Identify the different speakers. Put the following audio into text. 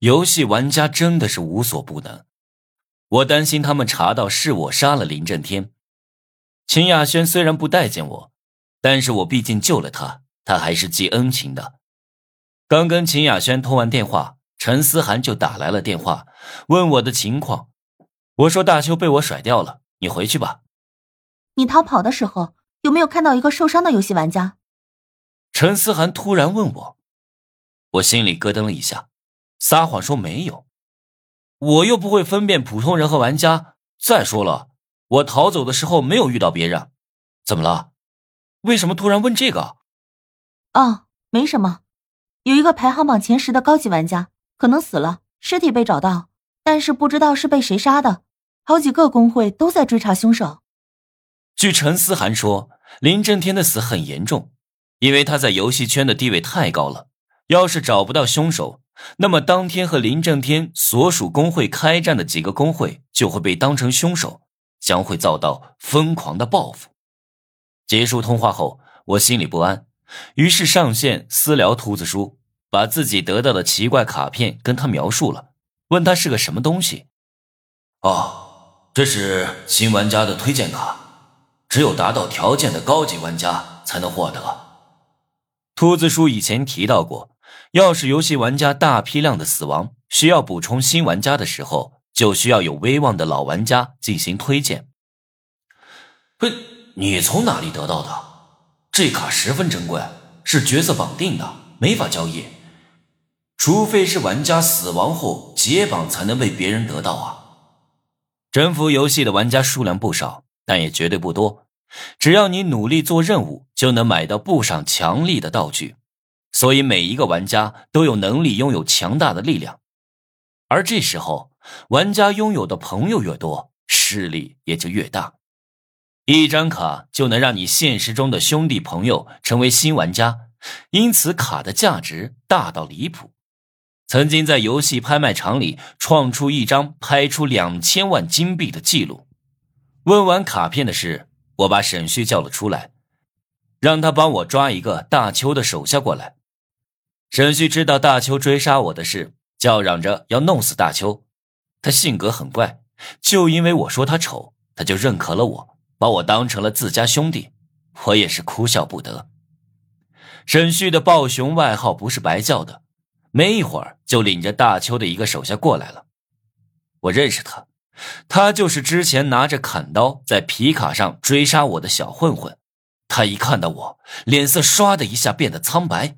Speaker 1: 游戏玩家真的是无所不能。我担心他们查到是我杀了林震天。秦雅轩虽然不待见我，但是我毕竟救了他，他还是记恩情的。刚跟秦雅轩通完电话，陈思涵就打来了电话，问我的情况。我说大邱被我甩掉了，你回去吧。
Speaker 2: 你逃跑的时候有没有看到一个受伤的游戏玩家？
Speaker 1: 陈思涵突然问我，我心里咯噔了一下，撒谎说没有。我又不会分辨普通人和玩家。再说了，我逃走的时候没有遇到别人。怎么了？为什么突然问这个？
Speaker 2: 哦，没什么。有一个排行榜前十的高级玩家可能死了，尸体被找到，但是不知道是被谁杀的。好几个工会都在追查凶手。
Speaker 1: 据陈思涵说，林震天的死很严重，因为他在游戏圈的地位太高了。要是找不到凶手，那么当天和林正天所属工会开战的几个工会就会被当成凶手，将会遭到疯狂的报复。结束通话后，我心里不安，于是上线私聊秃子叔，把自己得到的奇怪卡片跟他描述了，问他是个什么东西。哦，这是新玩家的推荐卡，只有达到条件的高级玩家才能获得。秃子叔以前提到过。要是游戏玩家大批量的死亡，需要补充新玩家的时候，就需要有威望的老玩家进行推荐。不，你从哪里得到的？这卡十分珍贵，是角色绑定的，没法交易，除非是玩家死亡后解绑才能被别人得到啊。征服游戏的玩家数量不少，但也绝对不多。只要你努力做任务，就能买到不少强力的道具。所以每一个玩家都有能力拥有强大的力量，而这时候玩家拥有的朋友越多，势力也就越大。一张卡就能让你现实中的兄弟朋友成为新玩家，因此卡的价值大到离谱。曾经在游戏拍卖场里创出一张拍出两千万金币的记录。问完卡片的事，我把沈旭叫了出来，让他帮我抓一个大邱的手下过来。沈旭知道大邱追杀我的事，叫嚷着要弄死大邱。他性格很怪，就因为我说他丑，他就认可了我，把我当成了自家兄弟。我也是哭笑不得。沈旭的暴熊外号不是白叫的，没一会儿就领着大邱的一个手下过来了。我认识他，他就是之前拿着砍刀在皮卡上追杀我的小混混。他一看到我，脸色唰的一下变得苍白。